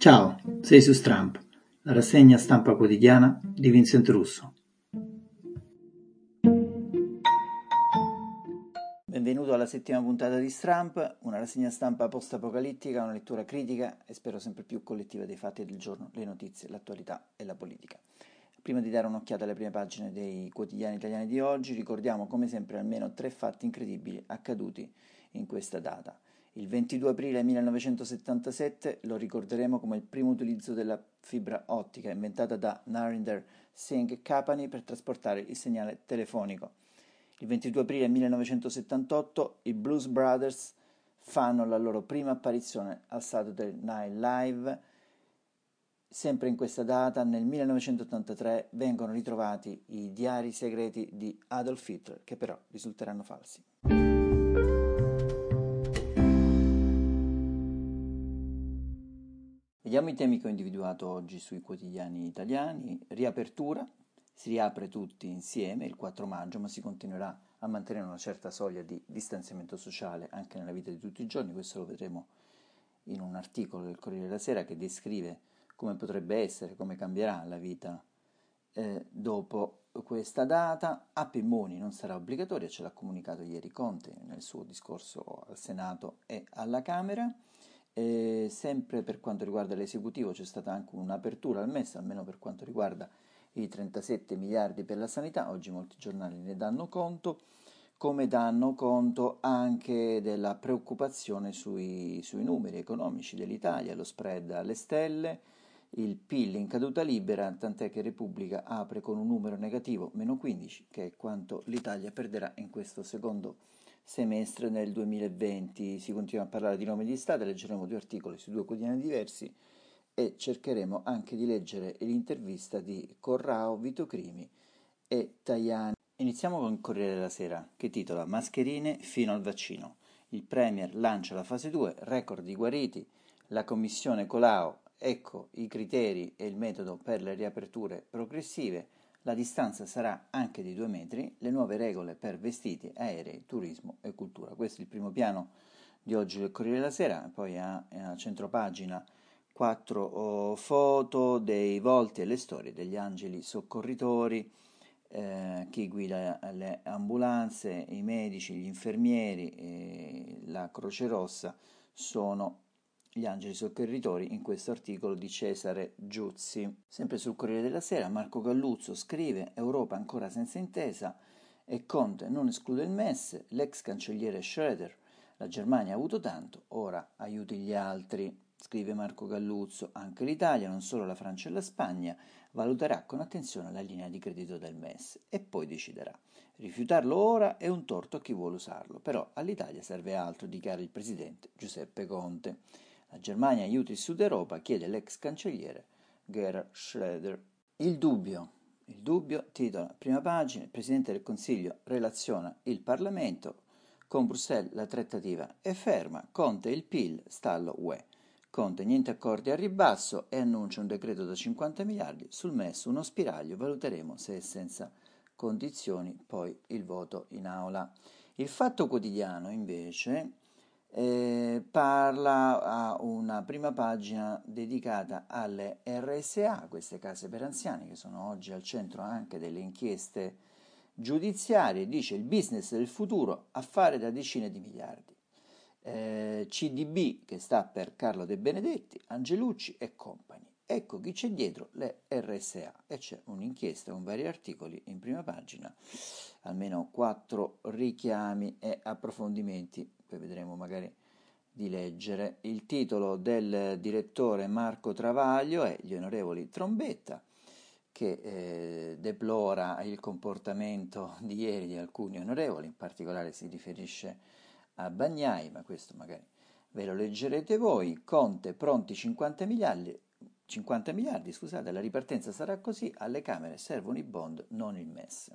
Ciao, sei su Stramp, la rassegna stampa quotidiana di Vincent Russo. Benvenuto alla settima puntata di Stramp, una rassegna stampa post-apocalittica, una lettura critica e spero sempre più collettiva dei fatti del giorno, le notizie, l'attualità e la politica. Prima di dare un'occhiata alle prime pagine dei quotidiani italiani di oggi, ricordiamo come sempre almeno tre fatti incredibili accaduti in questa data. Il 22 aprile 1977 lo ricorderemo come il primo utilizzo della fibra ottica inventata da Narinder Singh Kapani per trasportare il segnale telefonico. Il 22 aprile 1978 i Blues Brothers fanno la loro prima apparizione al Saturday Night Live. Sempre in questa data, nel 1983, vengono ritrovati i diari segreti di Adolf Hitler, che però risulteranno falsi. Vediamo i temi che ho individuato oggi sui quotidiani italiani. Riapertura, si riapre tutti insieme il 4 maggio, ma si continuerà a mantenere una certa soglia di distanziamento sociale anche nella vita di tutti i giorni. Questo lo vedremo in un articolo del Corriere della Sera che descrive come potrebbe essere, come cambierà la vita eh, dopo questa data. App Immuni non sarà obbligatoria, ce l'ha comunicato ieri Conte nel suo discorso al Senato e alla Camera. E sempre per quanto riguarda l'esecutivo c'è stata anche un'apertura al MES, almeno per quanto riguarda i 37 miliardi per la sanità, oggi molti giornali ne danno conto, come danno conto anche della preoccupazione sui, sui numeri economici dell'Italia, lo spread alle stelle, il PIL in caduta libera, tant'è che Repubblica apre con un numero negativo, meno 15, che è quanto l'Italia perderà in questo secondo semestre nel 2020. Si continua a parlare di nome di Stato, leggeremo due articoli su due quotidiani diversi e cercheremo anche di leggere l'intervista di Corrao, Vito Crimi e Tajani. Iniziamo con il Corriere della Sera che titola Mascherine fino al vaccino. Il Premier lancia la fase 2, record di guariti, la Commissione Colau, ecco i criteri e il metodo per le riaperture progressive la distanza sarà anche di due metri, le nuove regole per vestiti, aerei, turismo e cultura. Questo è il primo piano di oggi del Corriere della Sera, poi a, a centropagina quattro oh, foto dei volti e le storie degli angeli soccorritori, eh, chi guida le ambulanze, i medici, gli infermieri, la Croce Rossa sono gli angeli soccorritori in questo articolo di Cesare Giuzzi. Sempre sul Corriere della Sera Marco Galluzzo scrive Europa ancora senza intesa e Conte non esclude il MES, l'ex cancelliere Schroeder, la Germania ha avuto tanto, ora aiuti gli altri. Scrive Marco Galluzzo, anche l'Italia, non solo la Francia e la Spagna, valuterà con attenzione la linea di credito del MES e poi deciderà. Rifiutarlo ora è un torto a chi vuole usarlo, però all'Italia serve altro, dichiara il presidente Giuseppe Conte. La Germania aiuta il Sud Europa, chiede l'ex cancelliere Gerhard Schröder. Il dubbio. Il dubbio titola prima pagina, il Presidente del Consiglio relaziona il Parlamento, con Bruxelles la trattativa è ferma, Conte il PIL, stallo UE. Conte niente accordi a ribasso e annuncia un decreto da 50 miliardi, sul MES uno spiraglio, valuteremo se è senza condizioni, poi il voto in aula. Il fatto quotidiano invece eh, parla a una prima pagina dedicata alle RSA, queste case per anziani che sono oggi al centro anche delle inchieste giudiziarie, dice il business del futuro, affare da decine di miliardi. Eh, CDB che sta per Carlo De Benedetti, Angelucci e compagni. Ecco chi c'è dietro le RSA e c'è un'inchiesta con vari articoli in prima pagina, almeno quattro richiami e approfondimenti poi vedremo magari di leggere. Il titolo del direttore Marco Travaglio è Gli onorevoli Trombetta, che eh, deplora il comportamento di ieri di alcuni onorevoli, in particolare si riferisce a Bagnai, ma questo magari ve lo leggerete voi. Conte pronti 50 miliardi, 50 miliardi, scusate, la ripartenza sarà così, alle Camere servono i bond, non il MES.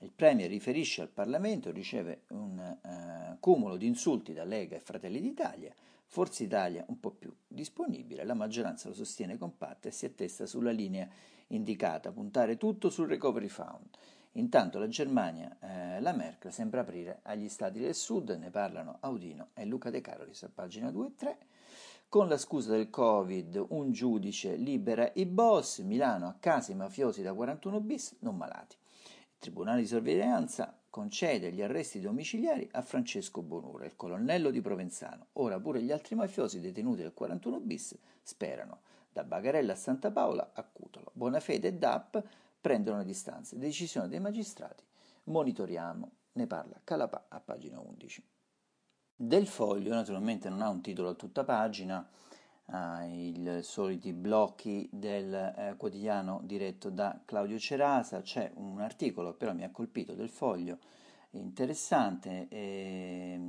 Il Premier riferisce al Parlamento, riceve un uh, cumulo di insulti da Lega e Fratelli d'Italia, Forza Italia un po' più disponibile, la maggioranza lo sostiene compatta e si attesta sulla linea indicata, puntare tutto sul recovery fund. Intanto la Germania, eh, la Merkel, sembra aprire agli stati del sud, ne parlano Audino e Luca De Carolis a pagina 2 e 3. Con la scusa del Covid, un giudice libera i boss, Milano a casa i mafiosi da 41 bis non malati. Il Tribunale di sorveglianza concede gli arresti domiciliari a Francesco Bonura, il colonnello di Provenzano. Ora pure gli altri mafiosi detenuti del 41 bis sperano. Da Bagarella a Santa Paola a Cutolo. Bonafede e DAP prendono le distanze. Decisione dei magistrati. Monitoriamo. Ne parla Calapà a pagina 11. Del foglio naturalmente non ha un titolo a tutta pagina, ha i soliti blocchi del eh, quotidiano diretto da Claudio Cerasa, c'è un articolo però mi ha colpito del foglio interessante, eh,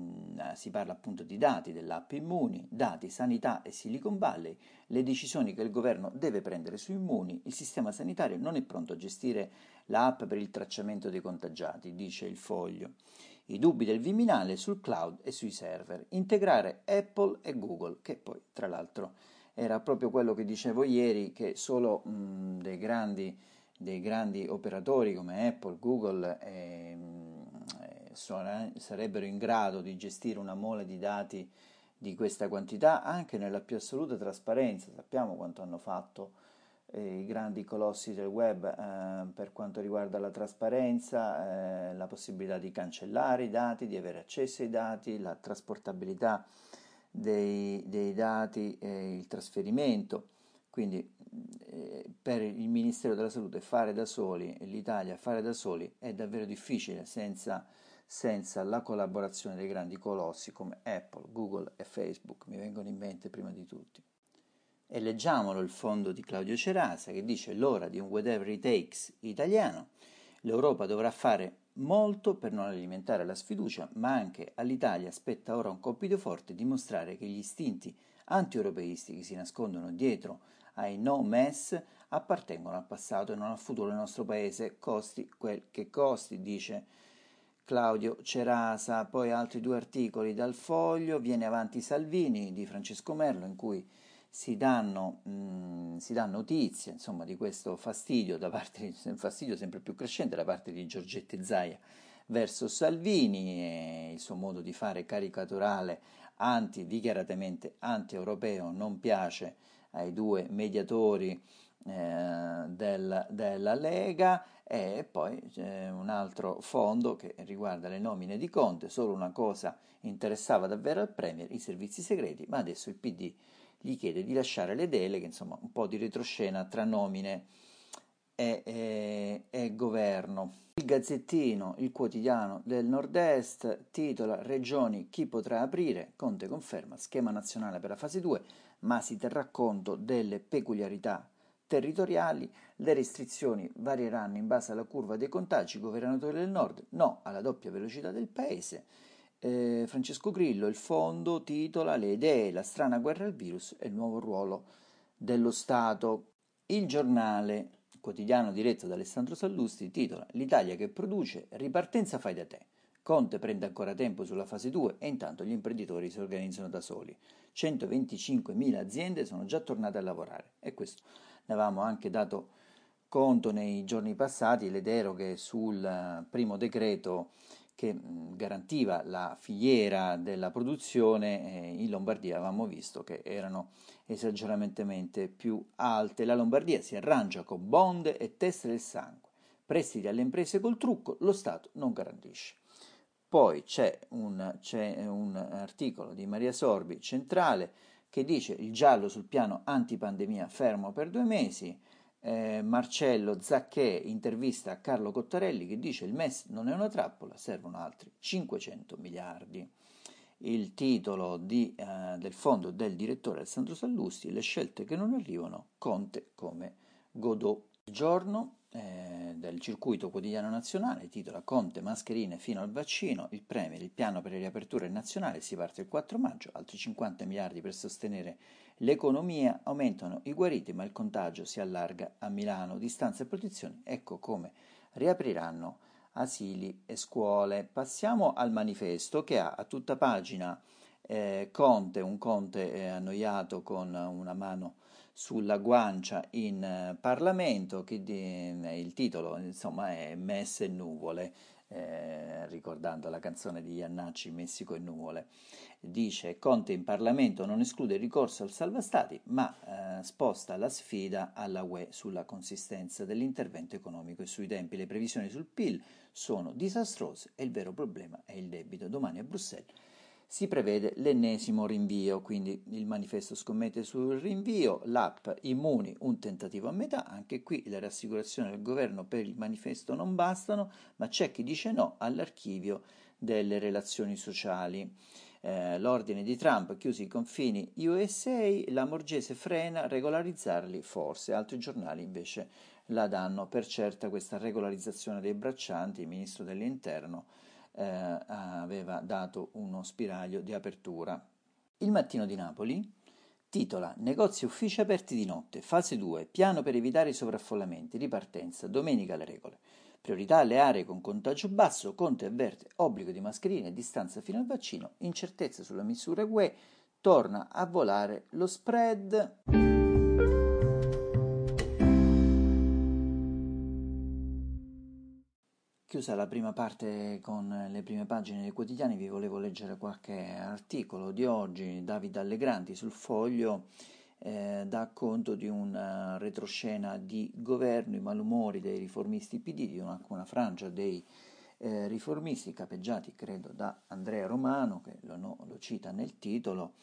si parla appunto di dati dell'app Immuni, dati, sanità e Silicon Valley, le decisioni che il governo deve prendere su Immuni, il sistema sanitario non è pronto a gestire l'app per il tracciamento dei contagiati, dice il foglio. I dubbi del Viminale sul cloud e sui server, integrare Apple e Google, che poi tra l'altro era proprio quello che dicevo ieri, che solo mh, dei, grandi, dei, grandi, operatori come Apple, Google e, sarebbero in grado di gestire una mole di dati di questa quantità anche nella più assoluta trasparenza. Sappiamo quanto hanno fatto eh, i grandi colossi del web eh, per quanto riguarda la trasparenza, eh, la possibilità di cancellare i dati, di avere accesso ai dati, la trasportabilità dei, dei dati, il trasferimento. Quindi eh, per il Ministero della Salute fare da soli, l'Italia fare da soli è davvero difficile senza senza la collaborazione dei grandi colossi come Apple, Google e Facebook, mi vengono in mente prima di tutti. E leggiamolo il fondo di Claudio Cerasa che dice l'ora di un whatever it takes italiano. L'Europa dovrà fare molto per non alimentare la sfiducia, ma anche all'Italia spetta ora un compito forte dimostrare che gli istinti anti-europeisti che si nascondono dietro ai no mess appartengono al passato e non al futuro del nostro paese, costi quel che costi, dice Claudio Cerasa, poi altri due articoli dal foglio, viene avanti Salvini di Francesco Merlo in cui si danno, mh, mm, si dà notizia insomma, di questo fastidio, da parte, fastidio sempre più crescente da parte di Giorgetti Zaia verso Salvini e il suo modo di fare caricaturale anti, dichiaratamente anti-europeo non piace ai due mediatori eh, del, della Lega. E poi c'è un altro fondo che riguarda le nomine di Conte, solo una cosa interessava davvero al Premier, i servizi segreti, ma adesso il PD gli chiede di lasciare le deleghe, insomma un po' di retroscena tra nomine e, e, e governo. Il Gazzettino, il quotidiano del Nord-Est, titola Regioni chi potrà aprire, Conte conferma schema nazionale per la fase 2, ma si terrà conto delle peculiarità territoriali, le restrizioni varieranno in base alla curva dei contagi, governatori del nord, no alla doppia velocità del paese. Eh, Francesco Grillo, il fondo, titola Le idee, la strana guerra al virus e il nuovo ruolo dello Stato. Il giornale, quotidiano diretto da Alessandro Sallusti, titola L'Italia che produce, ripartenza fai da te. Conte prende ancora tempo sulla fase 2 e intanto gli imprenditori si organizzano da soli. 125.000 aziende sono già tornate a lavorare e questo ne avevamo anche dato conto nei giorni passati, le deroghe sul primo decreto che garantiva la filiera della produzione in Lombardia avevamo visto che erano esageratamente più alte. La Lombardia si arrangia con bond e teste del sangue, prestiti alle imprese col trucco, lo Stato non garantisce. Poi c'è un, c'è un articolo di Maria Sorbi centrale che dice il giallo sul piano antipandemia fermo per due mesi. Eh, Marcello Zacchè intervista a Carlo Cottarelli che dice il MES non è una trappola, servono altri 500 miliardi. Il titolo di, eh, del fondo del direttore Alessandro Sallusti, le scelte che non arrivano, Conte come Godot. Il giorno eh, del circuito quotidiano nazionale, titola Conte, mascherine fino al vaccino, il Premier, il piano per le riaperture nazionali, si parte il 4 maggio, altri 50 miliardi per sostenere l'economia, aumentano i guariti ma il contagio si allarga a Milano, distanza e protezione, ecco come riapriranno asili e scuole. Passiamo al manifesto che ha a tutta pagina eh, Conte, un Conte eh, annoiato con una mano sulla guancia in eh, Parlamento, che di, il titolo insomma è Messe e nuvole. Eh, ricordando la canzone di Iannacci Messico e nuvole. Dice Conte in Parlamento non esclude il ricorso al salva stati, ma eh, sposta la sfida alla UE sulla consistenza dell'intervento economico e sui tempi. Le previsioni sul PIL sono disastrose e il vero problema è il debito. Domani a Bruxelles si prevede l'ennesimo rinvio, quindi il manifesto scommette sul rinvio, l'app Immuni un tentativo a metà, anche qui le rassicurazioni del governo per il manifesto non bastano, ma c'è chi dice no all'archivio delle relazioni sociali. Eh, l'ordine di Trump chiusi i confini USA, la Morgese frena regolarizzarli forse, altri giornali invece la danno per certa questa regolarizzazione dei braccianti, il ministro dell'interno eh, aveva dato uno spiraglio di apertura. Il mattino di Napoli titola Negozi e uffici aperti di notte, fase 2, piano per evitare i sovraffollamenti, ripartenza, domenica le regole. Priorità alle aree con contagio basso, Conte avverte obbligo di mascherine distanza fino al vaccino, incertezza sulla misura UE, torna a volare lo spread. Chiusa la prima parte con le prime pagine dei quotidiani, vi volevo leggere qualche articolo di oggi. Davide Allegranti sul foglio eh, dà conto di una retroscena di governo, i malumori dei riformisti PD, di una, una frangia dei eh, riformisti capeggiati, credo, da Andrea Romano, che lo, no, lo cita nel titolo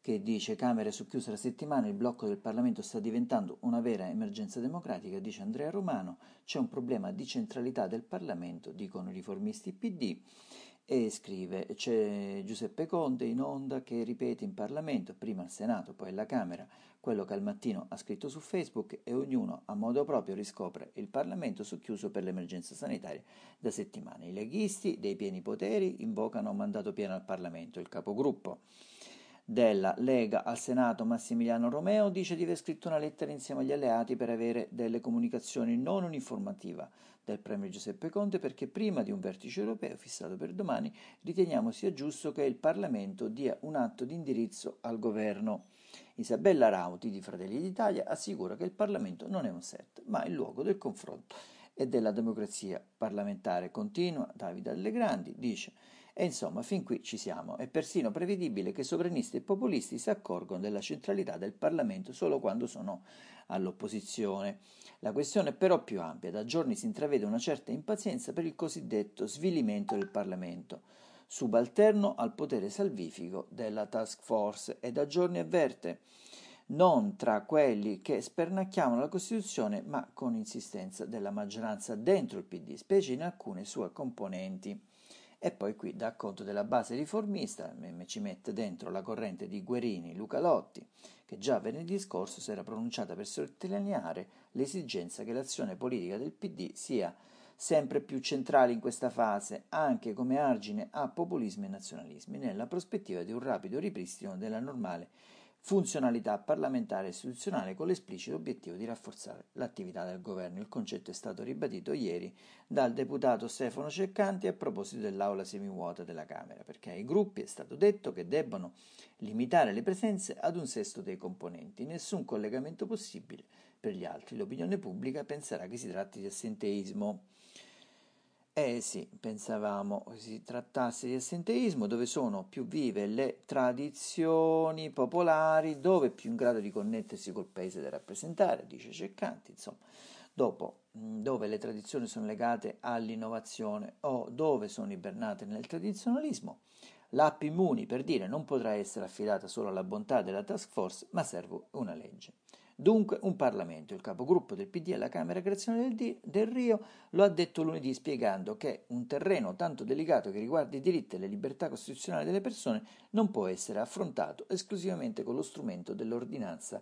che dice Camere socchiuse la settimana, il blocco del Parlamento sta diventando una vera emergenza democratica, dice Andrea Romano, c'è un problema di centralità del Parlamento, dicono i riformisti PD, e scrive c'è Giuseppe Conte in onda che ripete in Parlamento, prima al Senato, poi alla Camera, quello che al mattino ha scritto su Facebook e ognuno a modo proprio riscopre il Parlamento socchiuso per l'emergenza sanitaria da settimane. I leghisti dei pieni poteri invocano un mandato pieno al Parlamento, il capogruppo della Lega al Senato Massimiliano Romeo dice di aver scritto una lettera insieme agli alleati per avere delle comunicazioni non un'informativa del Premier Giuseppe Conte perché prima di un vertice europeo fissato per domani riteniamo sia giusto che il Parlamento dia un atto di indirizzo al governo. Isabella Rauti di Fratelli d'Italia assicura che il Parlamento non è un set, ma il luogo del confronto e della democrazia parlamentare. Continua Davide Allegrandi, dice e insomma, fin qui ci siamo. È persino prevedibile che sovranisti e populisti si accorgono della centralità del Parlamento solo quando sono all'opposizione. La questione è però più ampia. Da giorni si intravede una certa impazienza per il cosiddetto svilimento del Parlamento, subalterno al potere salvifico della task force, e da giorni avverte non tra quelli che spernacchiavano la Costituzione, ma con insistenza della maggioranza dentro il PD, specie in alcune sue componenti. E poi qui dà conto della base riformista, ci mette dentro la corrente di Guerini, Luca Lotti, che già venerdì scorso si era pronunciata per sottolineare l'esigenza che l'azione politica del PD sia sempre più centrale in questa fase, anche come argine a populismi e nazionalismi, nella prospettiva di un rapido ripristino della normale funzionalità parlamentare e istituzionale con l'esplicito obiettivo di rafforzare l'attività del governo. Il concetto è stato ribadito ieri dal deputato Stefano Ceccanti a proposito dell'aula semivuota della Camera, perché ai gruppi è stato detto che debbono limitare le presenze ad un sesto dei componenti, nessun collegamento possibile per gli altri. L'opinione pubblica penserà che si tratti di assenteismo. Eh sì, pensavamo si trattasse di assenteismo, dove sono più vive le tradizioni popolari, dove più in grado di connettersi col paese da rappresentare, dice Ceccanti, insomma, dopo dove le tradizioni sono legate all'innovazione o dove sono ibernate nel tradizionalismo, l'app Immuni, per dire, non potrà essere affidata solo alla bontà della task force, ma serve una legge. Dunque un Parlamento. Il capogruppo del PD alla Camera Creazione del, D- del Rio lo ha detto lunedì spiegando che un terreno tanto delicato che riguarda i diritti e le libertà costituzionali delle persone non può essere affrontato esclusivamente con lo strumento dell'ordinanza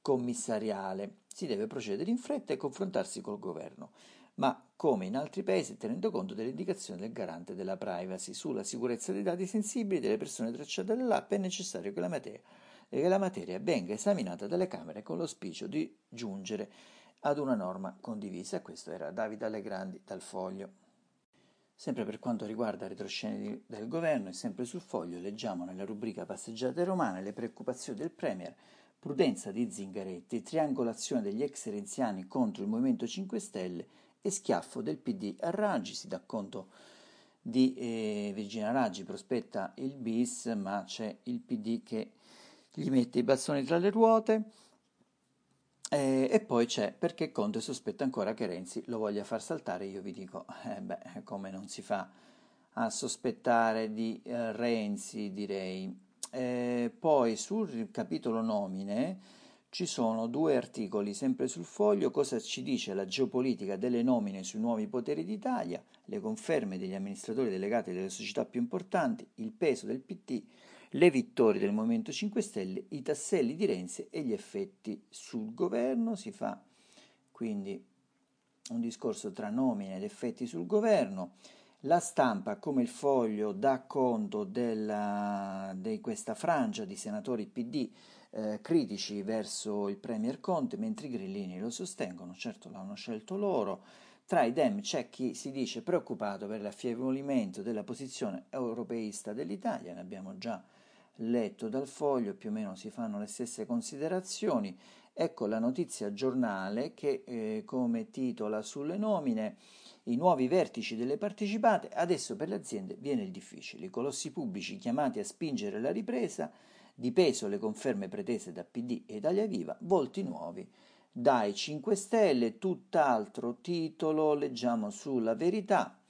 commissariale. Si deve procedere in fretta e confrontarsi col governo ma come in altri paesi tenendo conto delle indicazioni del garante della privacy sulla sicurezza dei dati sensibili delle persone tracciate dall'app è necessario che la materia e che la materia venga esaminata dalle Camere con l'auspicio di giungere ad una norma condivisa. Questo era Davide Allegrandi dal Foglio. Sempre per quanto riguarda retroscene del governo e sempre sul foglio leggiamo nella rubrica Passeggiate romane le preoccupazioni del Premier, prudenza di Zingaretti, triangolazione degli ex renziani contro il Movimento 5 Stelle e schiaffo del PD a Raggi, si dà conto di eh, Virginia Raggi, prospetta il bis, ma c'è il PD che gli mette i bastoni tra le ruote. Eh, e poi c'è perché Conte sospetta ancora che Renzi lo voglia far saltare. Io vi dico, eh beh, come non si fa a sospettare di eh, Renzi, direi. Eh, poi sul capitolo nomine ci sono due articoli sempre sul foglio, cosa ci dice la geopolitica delle nomine sui nuovi poteri d'Italia, le conferme degli amministratori delegati delle società più importanti, il peso del PT, le vittorie del Movimento 5 Stelle, i tasselli di Renzi e gli effetti sul governo. Si fa quindi un discorso tra nomine ed effetti sul governo. La stampa, come il foglio, dà conto della, di questa frangia di senatori PD eh, critici verso il Premier Conte, mentre i grillini lo sostengono, certo l'hanno scelto loro. Tra i Dem c'è chi si dice preoccupato per l'affievolimento della posizione europeista dell'Italia, ne abbiamo già letto dal foglio, più o meno si fanno le stesse considerazioni. Ecco la notizia giornale che eh, come titola sulle nomine i nuovi vertici delle partecipate, adesso per le aziende viene il difficile, i colossi pubblici chiamati a spingere la ripresa di peso le conferme pretese da PD e Italia Viva, volti nuovi. Dai 5 Stelle, tutt'altro titolo, leggiamo sulla verità,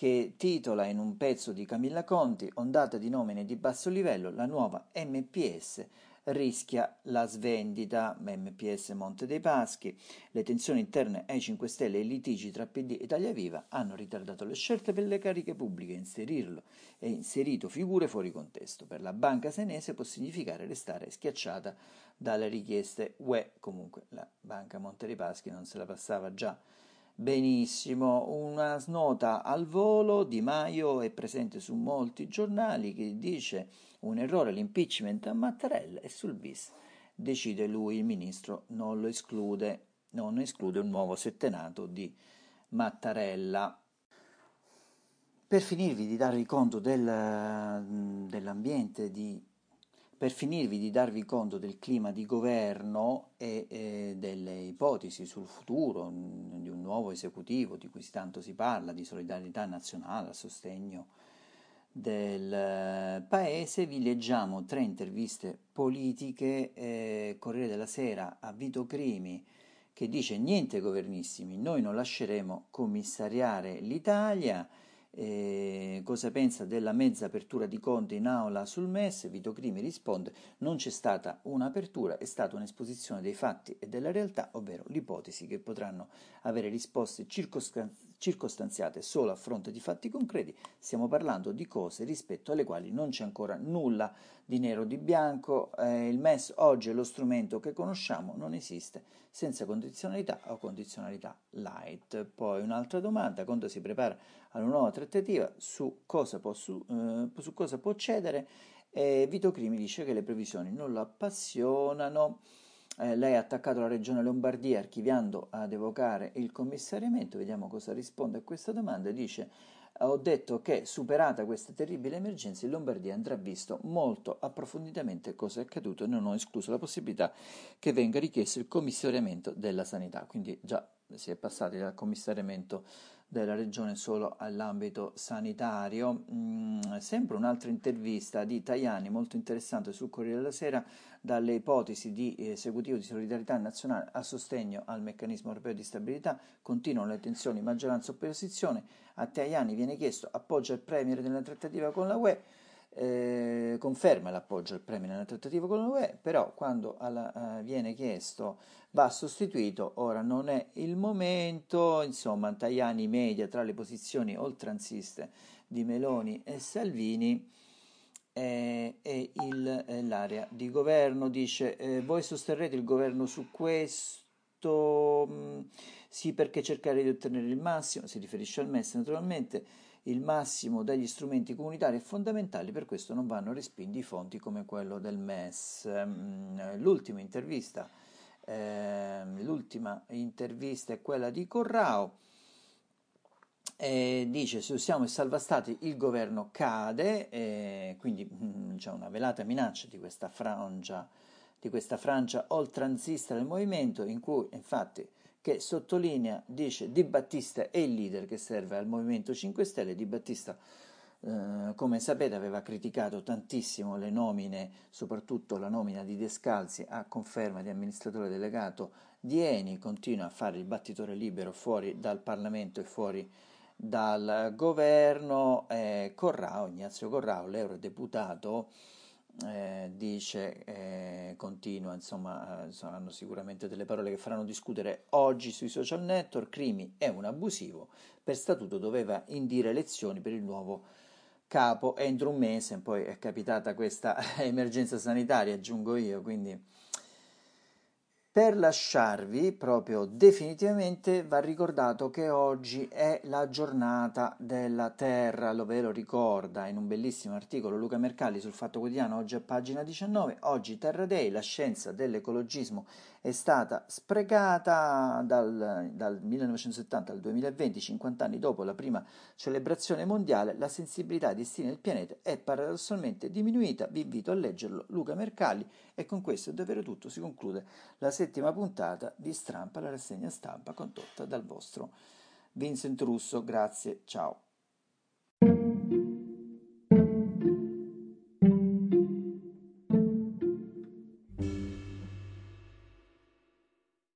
che titola in un pezzo di Camilla Conti, ondata di nomine di basso livello, la nuova MPS rischia la svendita, MPS Monte dei Paschi, le tensioni interne ai 5 Stelle e i litigi tra PD e Italia Viva hanno ritardato le scelte per le cariche pubbliche, inserirlo e inserito figure fuori contesto. Per la banca senese può significare restare schiacciata dalle richieste UE, comunque la banca Monte dei Paschi non se la passava già Benissimo, una nota al volo, Di Maio è presente su molti giornali che dice un errore l'impeachment a Mattarella e sul bis decide lui, il ministro non lo esclude, non esclude un nuovo settenato di Mattarella. Per finirvi di darvi conto del, dell'ambiente di per finirvi di darvi conto del clima di governo e eh, delle ipotesi sul futuro nuovo esecutivo di cui tanto si parla, di solidarietà nazionale a sostegno del eh, paese, vi leggiamo tre interviste politiche, eh, Corriere della Sera a Vito Crimi che dice niente governissimi, noi non lasceremo commissariare l'Italia, eh, cosa pensa della mezza apertura di Conte in aula sul MES, Vito Crimi risponde non c'è stata un'apertura, è stata un'esposizione dei fatti e della realtà, ovvero l'ipotesi che potranno avere risposte circoscritte circostanziate solo a fronte di fatti concreti, stiamo parlando di cose rispetto alle quali non c'è ancora nulla di nero di bianco, eh, il MES oggi è lo strumento che conosciamo, non esiste senza condizionalità o condizionalità light. Poi un'altra domanda, quando si prepara a una nuova trattativa su cosa può, su, eh, su cosa può cedere, eh, Vito Crimi dice che le previsioni non lo appassionano, eh, lei ha attaccato la regione Lombardia archiviando ad evocare il commissariamento, vediamo cosa risponde a questa domanda, dice ho detto che superata questa terribile emergenza in Lombardia andrà visto molto approfonditamente cosa è accaduto. E non ho escluso la possibilità che venga richiesto il commissariamento della sanità, quindi già si è passati dal commissariamento della regione solo all'ambito sanitario. Mm, sempre un'altra intervista di Tajani molto interessante sul Corriere della Sera dalle ipotesi di esecutivo di solidarietà nazionale a sostegno al meccanismo europeo di stabilità, continuano le tensioni maggioranza-opposizione, a Tajani viene chiesto appoggio al Premier nella trattativa con la UE, eh, conferma l'appoggio al Premier nella trattativa con la UE, però quando alla, uh, viene chiesto va sostituito, ora non è il momento, insomma Tajani media tra le posizioni oltranziste di Meloni e Salvini e, e il, eh, l'area di governo, dice eh, voi sosterrete il governo su questo, mm, sì perché cercare di ottenere il massimo, si riferisce al MES naturalmente, il massimo degli strumenti comunitari è fondamentale, per questo non vanno respinti fonti come quello del MES. Mm, l'ultima intervista, eh, l'ultima intervista è quella di Corrao. Eh, dice se usiamo il salvastati il governo cade, eh, quindi mm, c'è una velata minaccia di questa frangia, di questa frangia oltranzista del movimento in cui infatti che sottolinea, dice Di Battista è il leader che serve al Movimento 5 Stelle, Di Battista eh, come sapete aveva criticato tantissimo le nomine, soprattutto la nomina di Descalzi a conferma di amministratore delegato di Eni, continua a fare il battitore libero fuori dal Parlamento e fuori dal governo. Eh, Corrao, Ignazio Corrao, l'eurodeputato, eh, dice, eh, continua, insomma, eh, saranno sicuramente delle parole che faranno discutere oggi sui social network, Crimi è un abusivo, per statuto doveva indire elezioni per il nuovo capo. Entro un mese, poi è capitata questa emergenza sanitaria, aggiungo io, quindi per lasciarvi proprio definitivamente va ricordato che oggi è la giornata della Terra, lo ve lo ricorda in un bellissimo articolo Luca Mercalli sul Fatto Quotidiano, oggi a pagina 19, oggi Terra Day, la scienza dell'ecologismo è stata sprecata dal, dal 1970 al 2020, 50 anni dopo la prima celebrazione mondiale, la sensibilità ai destini del pianeta è paradossalmente diminuita, vi invito a leggerlo Luca Mercalli e con questo è davvero tutto, si conclude la settima puntata di Strampa, la rassegna stampa condotta dal vostro Vincent Russo. Grazie, ciao.